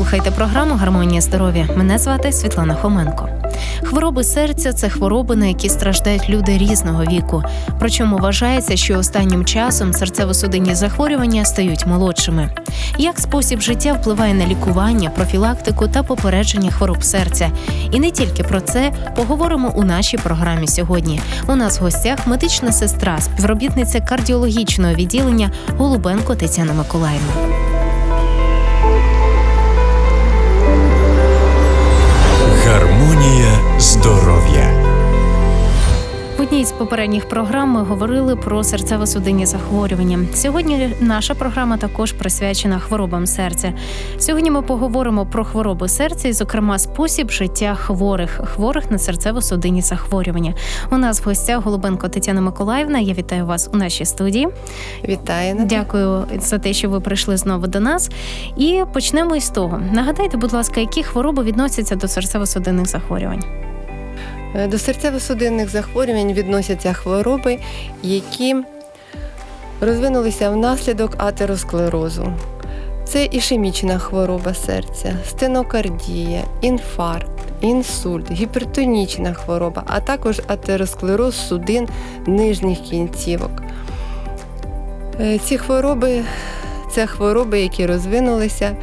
слухаєте програму Гармонія здоров'я. Мене звати Світлана Хоменко. Хвороби серця це хвороби, на які страждають люди різного віку. Причому вважається, що останнім часом серцево-судинні захворювання стають молодшими. Як спосіб життя впливає на лікування, профілактику та попередження хвороб серця? І не тільки про це поговоримо у нашій програмі сьогодні. У нас в гостях медична сестра, співробітниця кардіологічного відділення Голубенко Тетяна Миколаївна. Одній з попередніх програм ми говорили про серцево-судинні захворювання. Сьогодні наша програма також присвячена хворобам серця. Сьогодні ми поговоримо про хвороби серця і, зокрема, спосіб життя хворих, хворих на серцево-судинні захворювання. У нас в гостях Голубенко Тетяна Миколаївна. Я вітаю вас у нашій студії. Вітаю. Дякую за те, що ви прийшли знову до нас. І почнемо із того. Нагадайте, будь ласка, які хвороби відносяться до серцево-судинних захворювань? Е, До серцево-судинних захворювань відносяться хвороби, які розвинулися внаслідок атеросклерозу. Це ішемічна хвороба серця, стенокардія, інфаркт, інсульт, гіпертонічна хвороба, а також атеросклероз судин нижніх кінцівок. Е, Ці хвороби це хвороби, які розвинулися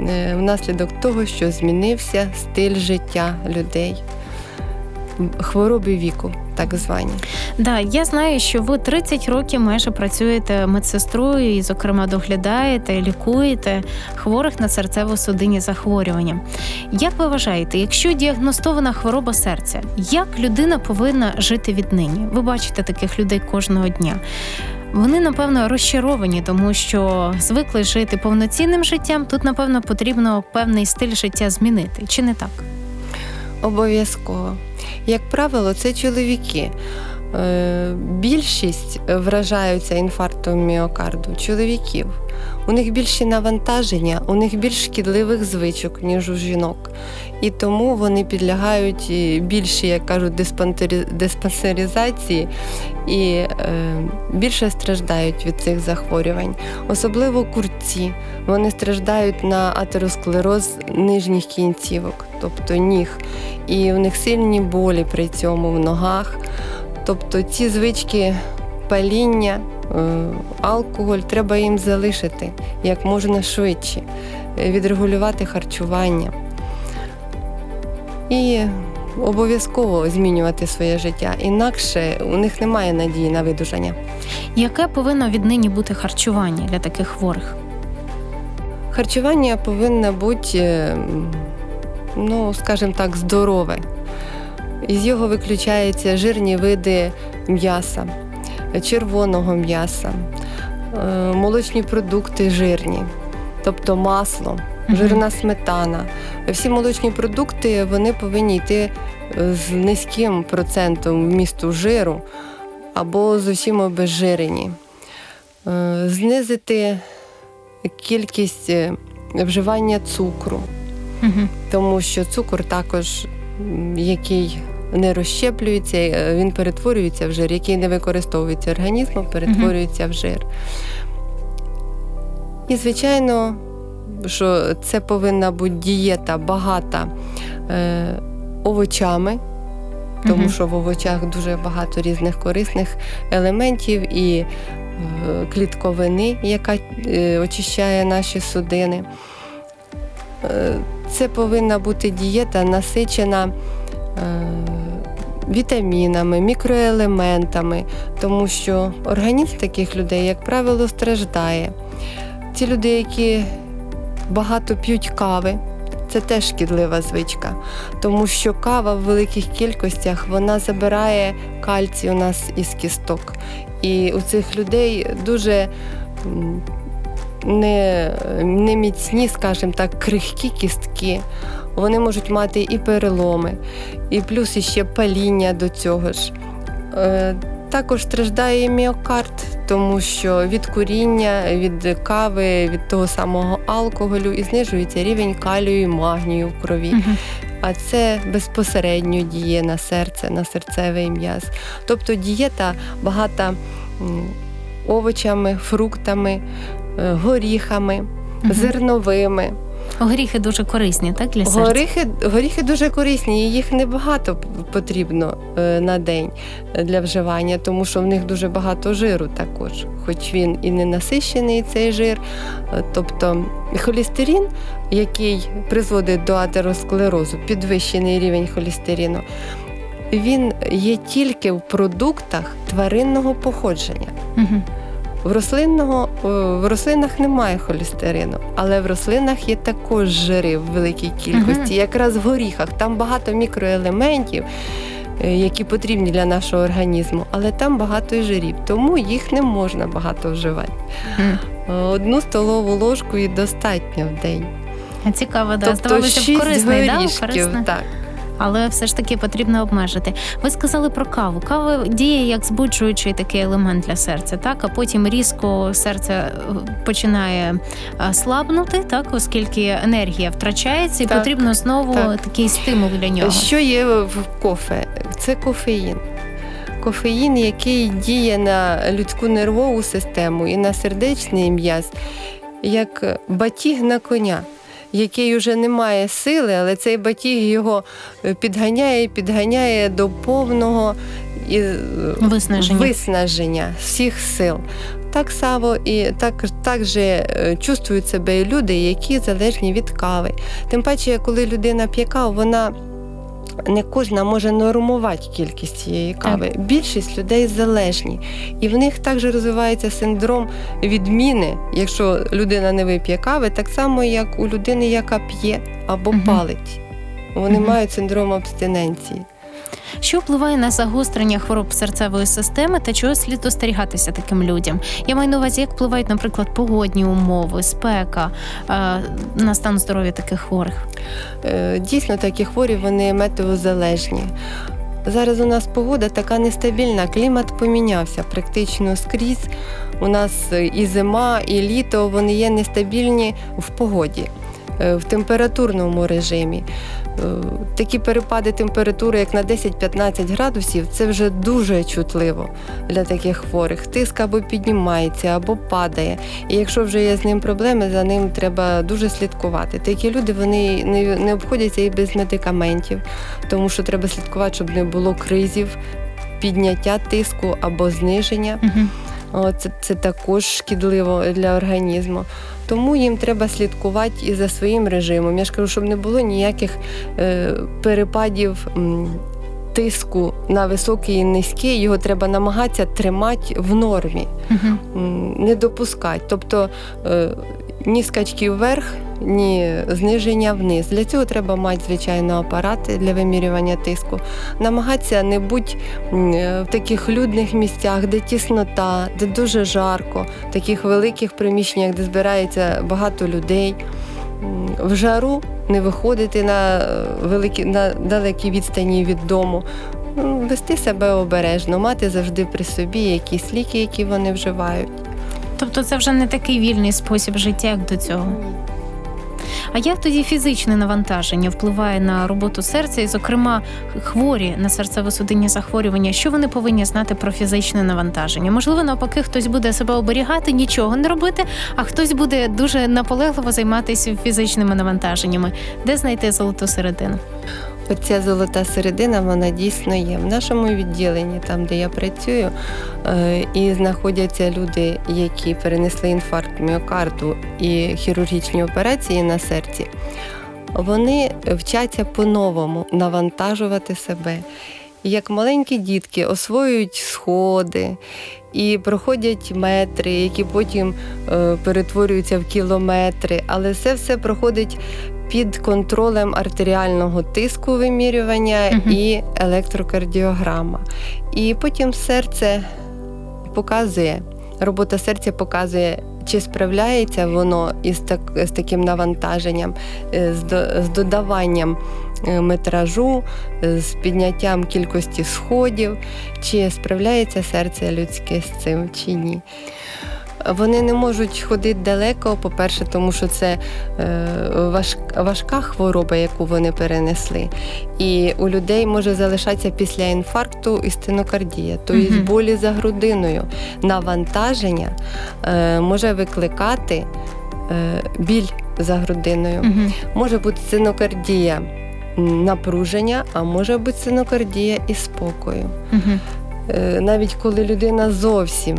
е, внаслідок того, що змінився стиль життя людей. Хвороби віку, так звані. Да, я знаю, що ви 30 років майже працюєте медсестрою і, зокрема, доглядаєте, лікуєте хворих на серцево-судинні захворювання. Як ви вважаєте, якщо діагностована хвороба серця, як людина повинна жити віднині? Ви бачите таких людей кожного дня. Вони, напевно, розчаровані, тому що звикли жити повноцінним життям. Тут, напевно, потрібно певний стиль життя змінити, чи не так? Обов'язково. Як правило, це чоловіки. Е, Більшість вражаються інфарктом міокарду чоловіків. У них більші навантаження, у них більш шкідливих звичок, ніж у жінок. І тому вони підлягають і більші, як кажуть, диспансеризації і е, більше страждають від цих захворювань. Особливо курці. Вони страждають на атеросклероз нижніх кінцівок, тобто ніг. І в них сильні болі при цьому в ногах. Тобто ці звички паління, е, алкоголь треба їм залишити як можна швидше, е, відрегулювати харчування. І обов'язково змінювати своє життя. Інакше у них немає надії на видужання. Яке повинно віднині бути харчування для таких хворих? Харчування повинно бути, е, ну, скажімо так, здорове. Із його виключаються жирні види м'яса, червоного м'яса, е, молочні продукти жирні, тобто масло, жирна сметана. Всі молочні продукти вони повинні йти е, з низьким процентом вмісту жиру або зовсім обезжирені. Е, Знизити кількість вживання цукру, тому що цукор також, який не розщеплюється, е, він перетворюється в жир, який не використовується організмом, перетворюється в жир. І, звичайно, що це повинна бути дієта багата е, овочами, тому що в овочах дуже багато різних корисних елементів і е, клітковини, яка е, очищає наші судини. Е, Це повинна бути дієта насичена вітамінами, мікроелементами, тому що організм таких людей, як правило, страждає. Ті люди, які багато п'ють кави, це теж шкідлива звичка, тому що кава в великих кількостях вона забирає кальцій у нас із кісток. І у цих людей дуже не, не міцні, скажімо так, крихкі кістки. Вони можуть мати і переломи, і плюс іще паління до цього ж. Е, Також страждає міокард, тому що від куріння, від кави, від того самого алкоголю і знижується рівень калію і магнію в крові. Угу. А це безпосередньо діє на серце, на серцевий м'яз. Тобто дієта багата овочами, фруктами, горіхами, Мгм. зерновими. Горіхи дуже корисні, так для серця? Горіхи, горіхи дуже корисні, і їх небагато потрібно е, на день для вживання, тому що в них дуже багато жиру також, хоч він і не насищений цей жир. Е, Тобто холестерин, який призводить до атеросклерозу, підвищений рівень холестерину, він є тільки в продуктах тваринного походження. Мгм. В рослинного е, в рослинах немає холестерину, але в рослинах є також жири в великій кількості. Мгм. Якраз в горіхах там багато мікроелементів, е, які потрібні для нашого організму, але там багато і жирів, тому їх не можна багато вживати. Е, Одну столову ложку і достатньо в день. Цікаво, да. тобто Здавалося б, корисний, да? горішків. Так. Але все ж таки потрібно обмежити. Ви сказали про каву. Кава діє як збуджуючий такий елемент для серця, так а потім різко серце е, починає е, слабнути, так оскільки енергія втрачається, і Так, потрібно знову так. такий стимул для нього. Що є в кофе? Це кофеїн. Кофеїн, який діє на людську нервову систему і на сердечний м'яз, як батіг на коня, який вже не має сили, але цей батіг його е, підганяє, підганяє до повного і, е, Виснаження. виснаження всіх сил. Так само і так, так же е, чувствують себе і люди, які залежні від кави. Тим паче, коли людина п'є каву, вона не кожна може нормувати кількість цієї кави. Більшість людей залежні. І в них також розвивається синдром відміни, якщо людина не вип'є кави, так само, як у людини, яка п'є або палить. Вони угу. мають синдром абстиненції. Що впливає на загострення хвороб серцевої системи та чого слід остерігатися таким людям? Я маю на увазі, як впливають, наприклад, погодні умови, спека е, на стан здоров'я таких хворих. Е, Дійсно, такі хворі вони метеозалежні. Зараз у нас погода така нестабільна, клімат помінявся практично скрізь. У нас е, і зима, і літо вони є нестабільні в погоді, в температурному режимі. Е, Такі перепади температури, як на 10-15 градусів, це вже дуже чутливо для таких хворих. Тиск або піднімається, або падає. І якщо вже є з ним проблеми, за ним треба дуже слідкувати. Такі люди вони не, не обходяться і без медикаментів, тому що треба слідкувати, щоб не було кризів, підняття тиску або зниження. Угу. О, Це, це також шкідливо для організму. Тому їм треба слідкувати і за своїм режимом. Я ж кажу, щоб не було ніяких е, перепадів. Тиску на високий і низький, його треба намагатися тримати в нормі, uh -huh. не допускати. Тобто е, ні скачки вверх, ні зниження вниз. Для цього треба мати, звичайно, апарати для вимірювання тиску. Намагатися не бути е, в таких людних місцях, де тіснота, де дуже жарко, в таких великих приміщеннях, де збирається багато людей. В жару не виходити на е, великі на далекі відстані від дому. Ну, Вести себе обережно, мати завжди при собі якісь ліки, які вони вживають. Тобто це вже не такий вільний спосіб життя, як до цього. А як тоді фізичне навантаження впливає на роботу серця, і, зокрема, хворі на серцево-судинні захворювання? Що вони повинні знати про фізичне навантаження? Можливо, навпаки, хтось буде себе оберігати, нічого не робити, а хтось буде дуже наполегливо займатися фізичними навантаженнями. Де знайти золоту середину? Оця золота середина, вона дійсно є. В нашому відділенні, там, де я працюю, е, і знаходяться люди, які перенесли інфаркт міокарду і хірургічні операції на серці, вони вчаться по-новому навантажувати себе. Як маленькі дітки освоюють сходи і проходять метри, які потім е, перетворюються в кілометри, але це все проходить під контролем артеріального тиску вимірювання Мгм. і електрокардіограма. І потім серце показує, робота серця показує, чи справляється воно із, так, з таким навантаженням, е, з, до- з додаванням е, метражу, е, з підняттям кількості сходів, чи справляється серце людське з цим чи ні. Вони не можуть ходити далеко, по-перше, тому що це е, важ- важка хвороба, яку вони перенесли. І у людей може залишатися після інфаркту і стенокардія, тобто Мгм. болі за грудиною. Навантаження е, може викликати е, біль за грудиною. Мгм. Може бути синокардія м, напруження, а може бути синокардія і спокою. Е, Навіть коли людина зовсім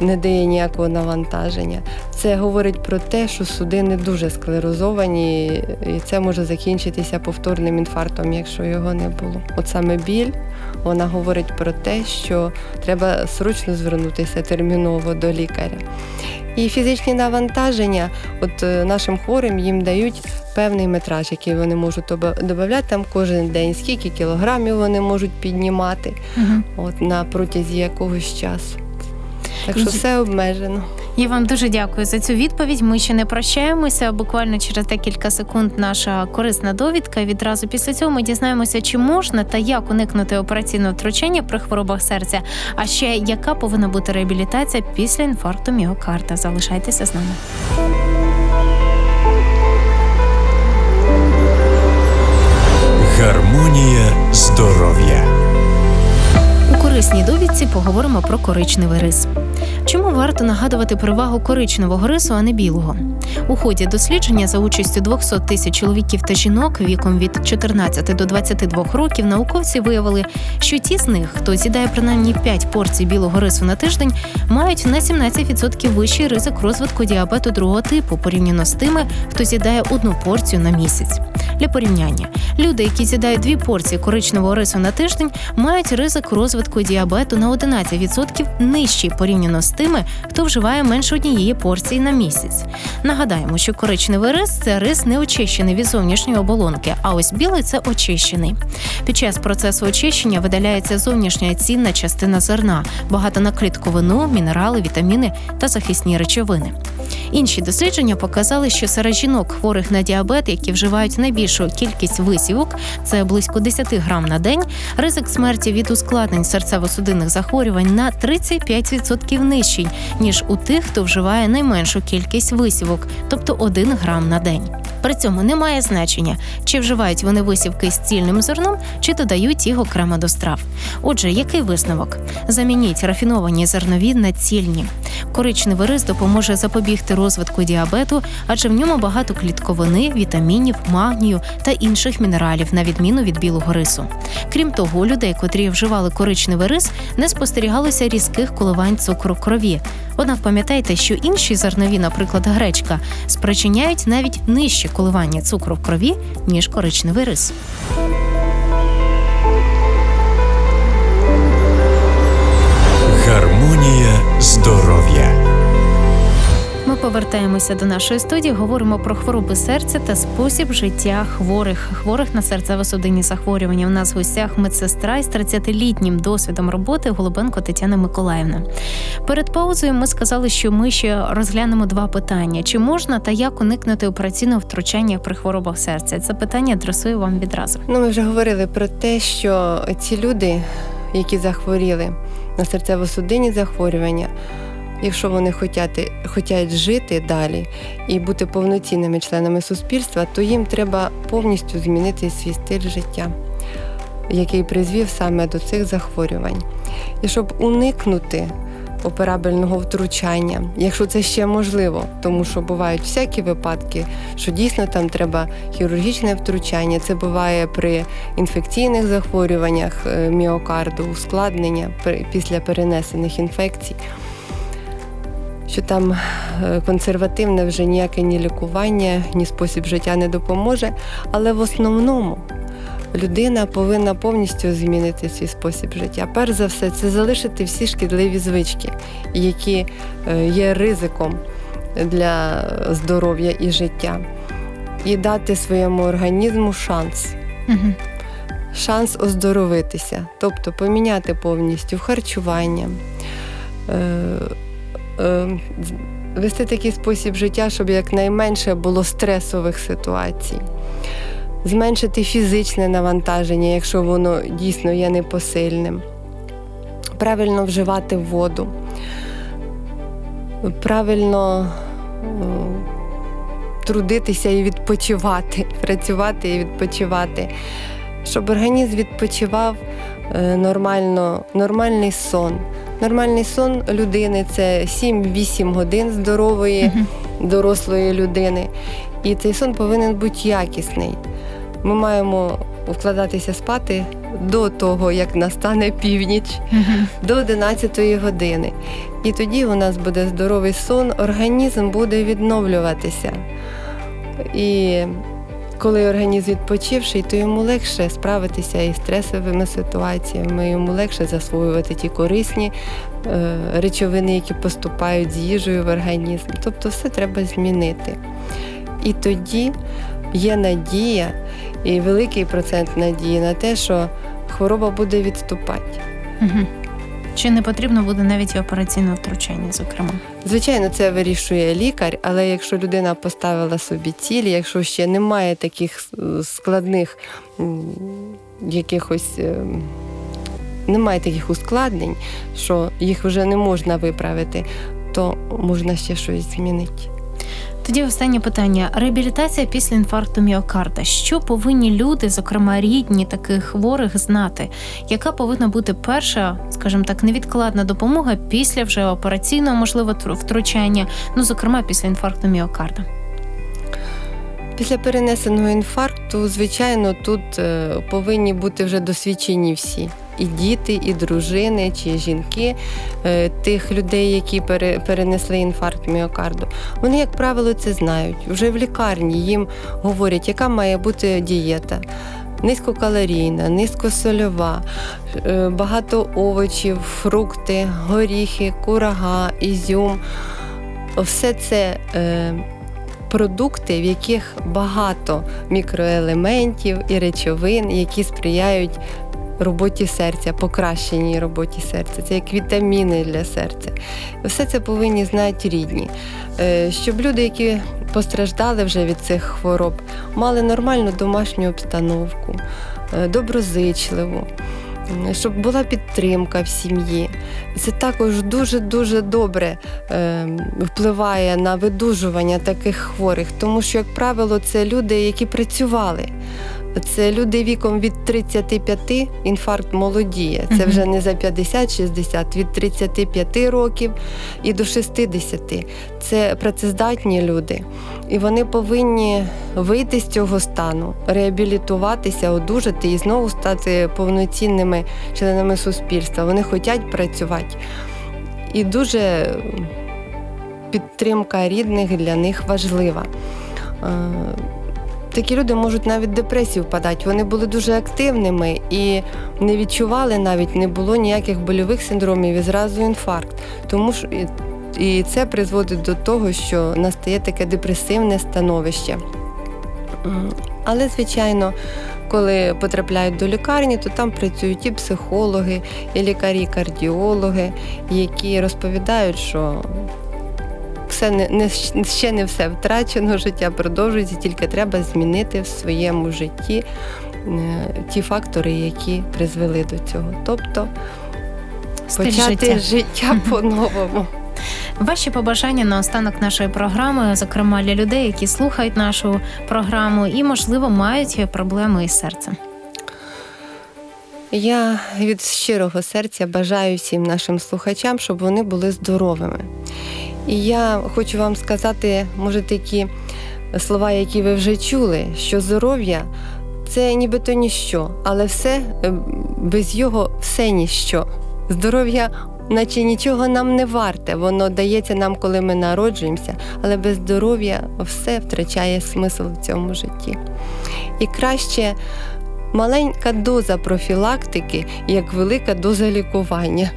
не дає ніякого навантаження, це говорить про те, що судини дуже склерозовані, і це може закінчитися повторним інфарктом, якщо його не було. От саме біль вона говорить про те, що треба срочно звернутися терміново до лікаря. І фізичні навантаження, от е, нашим хворим їм дають певний метраж, який вони можуть додати там кожен день, скільки кілограмів вони можуть піднімати Мгм. от на протязі якогось часу. Так що все обмежено. Я вам дуже дякую за цю відповідь. Ми ще не прощаємося. Буквально через декілька секунд наша корисна довідка. Відразу після цього ми дізнаємося, чи можна та як уникнути операційного втручання при хворобах серця. А ще яка повинна бути реабілітація після інфаркту міокарда. Залишайтеся з нами. Гармонія здоров'я. У корисній довідці поговоримо про коричневий рис. Чому варто нагадувати перевагу коричневого рису, а не білого? У ході дослідження за участю 200 тисяч чоловіків та жінок віком від 14 до 22 років науковці виявили, що ті з них, хто з'їдає принаймні 5 порцій білого рису на тиждень, мають на 17% вищий ризик розвитку діабету другого типу порівняно з тими, хто з'їдає одну порцію на місяць. Для порівняння, люди, які з'їдають дві порції коричневого рису на тиждень, мають ризик розвитку діабету на 11% нижчий порівняно з тими, хто вживає менше однієї порції на місяць. Нагадаємо, що коричневий рис це рис не очищений від зовнішньої оболонки, а ось білий це очищений. Під час процесу очищення видаляється зовнішня цінна частина зерна, багата на клітковину, мінерали, вітаміни та захисні речовини. Інші дослідження показали, що серед жінок, хворих на діабет, які вживають найбільшу кількість висівок, це близько 10 грам на день, ризик смерті від ускладнень серцево-судинних захворювань на 35% нижчий, ніж у тих, хто вживає найменшу кількість висівок, тобто 1 грам на день. При цьому немає значення, чи вживають вони висівки з цільним зерном, чи додають їх окремо до страв. Отже, який висновок? Замініть рафіновані зернові на цільні. Коричневий рис допоможе запобігти розвитку діабету, адже в ньому багато клітковини, вітамінів, магнію та інших мінералів, на відміну від білого рису. Крім того, людей, котрі вживали коричневий рис, не спостерігалося різких коливань цукру крові. Однак пам'ятайте, що інші зернові, наприклад, гречка, спричиняють навіть нижче коливання цукру в крові, ніж коричневий рис. Гармонія здоров'я. Ми повертаємося до нашої студії. Говоримо про хвороби серця та спосіб життя хворих, хворих на серцево-судинні захворювання. У нас в гостях медсестра із 30-літнім досвідом роботи Голубенко Тетяна Миколаївна. Перед паузою ми сказали, що ми ще розглянемо два питання: чи можна та як уникнути операційного втручання при хворобах серця? Це питання адресую вам відразу. Ну, ми вже говорили про те, що ці люди, які захворіли на серцево-судинні захворювання, якщо вони хочуть, хочуть жити далі і бути повноцінними членами суспільства, то їм треба повністю змінити свій стиль життя, який призвів саме до цих захворювань. І щоб уникнути операбельного втручання, якщо це ще можливо, тому що бувають всякі випадки, що дійсно там треба хірургічне втручання. Це буває при інфекційних захворюваннях е, міокарду, ускладнення після перенесених інфекцій. Що там е, консервативне вже ніяке ні лікування, ні спосіб життя не допоможе. Але в основному людина повинна повністю змінити свій спосіб життя. Перш за все, це залишити всі шкідливі звички, які е, є ризиком для здоров'я і життя, і дати своєму організму шанс. Угу. Шанс оздоровитися, тобто поміняти повністю харчування, е, вести такий спосіб життя, щоб якнайменше було стресових ситуацій, зменшити фізичне навантаження, якщо воно дійсно є непосильним, правильно вживати воду, правильно е, трудитися і відпочивати, працювати і відпочивати, щоб організм відпочивав е, нормально, нормальний сон. Нормальний сон людини це 7-8 годин здорової, дорослої людини. І цей сон повинен бути якісний. Ми маємо вкладатися спати до того, як настане північ, до 11 години. І тоді у нас буде здоровий сон, організм буде відновлюватися. І коли організм відпочивший, то йому легше справитися із стресовими ситуаціями, йому легше засвоювати ті корисні е, речовини, які поступають з їжею в організм. Тобто все треба змінити. І тоді є надія і великий процент надії на те, що хвороба буде відступати. Мгм. Чи не потрібно буде навіть і операційне втручання, зокрема? Звичайно, це вирішує лікар, але якщо людина поставила собі цілі, якщо ще немає таких складних якихось. е, Немає таких ускладнень, що їх вже не можна виправити, то можна ще щось змінити. Тоді останнє питання: реабілітація після інфаркту міокарда. Що повинні люди, зокрема рідні таких хворих, знати? Яка повинна бути перша, скажімо так, невідкладна допомога після вже операційного, можливо, втручання, ну зокрема після інфаркту міокарда? Після перенесеного інфаркту, звичайно, тут е, повинні бути вже досвідчені всі. І діти, і дружини, чи жінки е, тих людей, які перенесли інфаркт міокарду. Вони, як правило, це знають. Вже в лікарні їм говорять, яка має бути дієта. Низькокалорійна, низькосольова, е, багато овочів, фрукти, горіхи, курага, ізюм. Все це е, продукти, в яких багато мікроелементів і речовин, які сприяють роботі серця, покращеній роботі серця. Це як вітаміни для серця. Все це повинні знати рідні. Е, Щоб люди, які постраждали вже від цих хвороб, мали нормальну домашню обстановку, е, доброзичливу. Щоб була підтримка в сім'ї. Це також дуже-дуже добре е, впливає на видужування таких хворих, тому що, як правило, це люди, які працювали. Це люди віком від 35, інфаркт молодіє. Це вже не за 50-60, від 35 років і до 60. Це працездатні люди. І вони повинні вийти з цього стану, реабілітуватися, одужати і знову стати повноцінними членами суспільства. Вони хочуть працювати. І дуже підтримка рідних для них важлива. Такі люди можуть навіть в депресію впадати. Вони були дуже активними і не відчували навіть, не було ніяких больових синдромів і зразу інфаркт. Тому і- і це призводить до того, що настає таке депресивне становище. Але, звичайно, коли потрапляють до лікарні, то там працюють і психологи, і лікарі-кардіологи, які розповідають, що все не, не ще не все втрачено, життя продовжується, тільки треба змінити в своєму житті е, ті фактори, які призвели до цього. Тобто Стиль почати життя. життя по-новому. Ваші побажання на останок нашої програми, зокрема для людей, які слухають нашу програму і, можливо, мають проблеми із серцем. Я від щирого серця бажаю всім нашим слухачам, щоб вони були здоровими. І я хочу вам сказати, може, такі слова, які ви вже чули, що здоров'я це нібито ніщо, але все е, без його все ніщо. Здоров'я, наче нічого нам не варте, воно дається нам, коли ми народжуємося, але без здоров'я все втрачає смисл в цьому житті. І краще маленька доза профілактики, як велика доза лікування.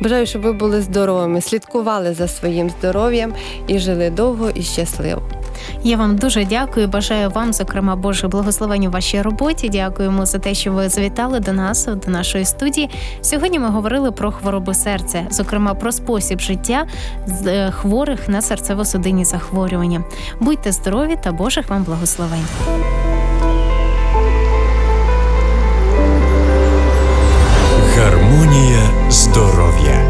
Бажаю, щоб ви були здоровими, слідкували за своїм здоров'ям і жили довго і щасливо. Я вам дуже дякую. Бажаю вам, зокрема, Боже, благословень у вашій роботі. Дякуємо за те, що ви завітали до нас, до нашої студії. Сьогодні ми говорили про хворобу серця, зокрема про спосіб життя е, хворих на серцево-судинні захворювання. Будьте здорові та Божих вам благословень. Гармонія. Zdrowie.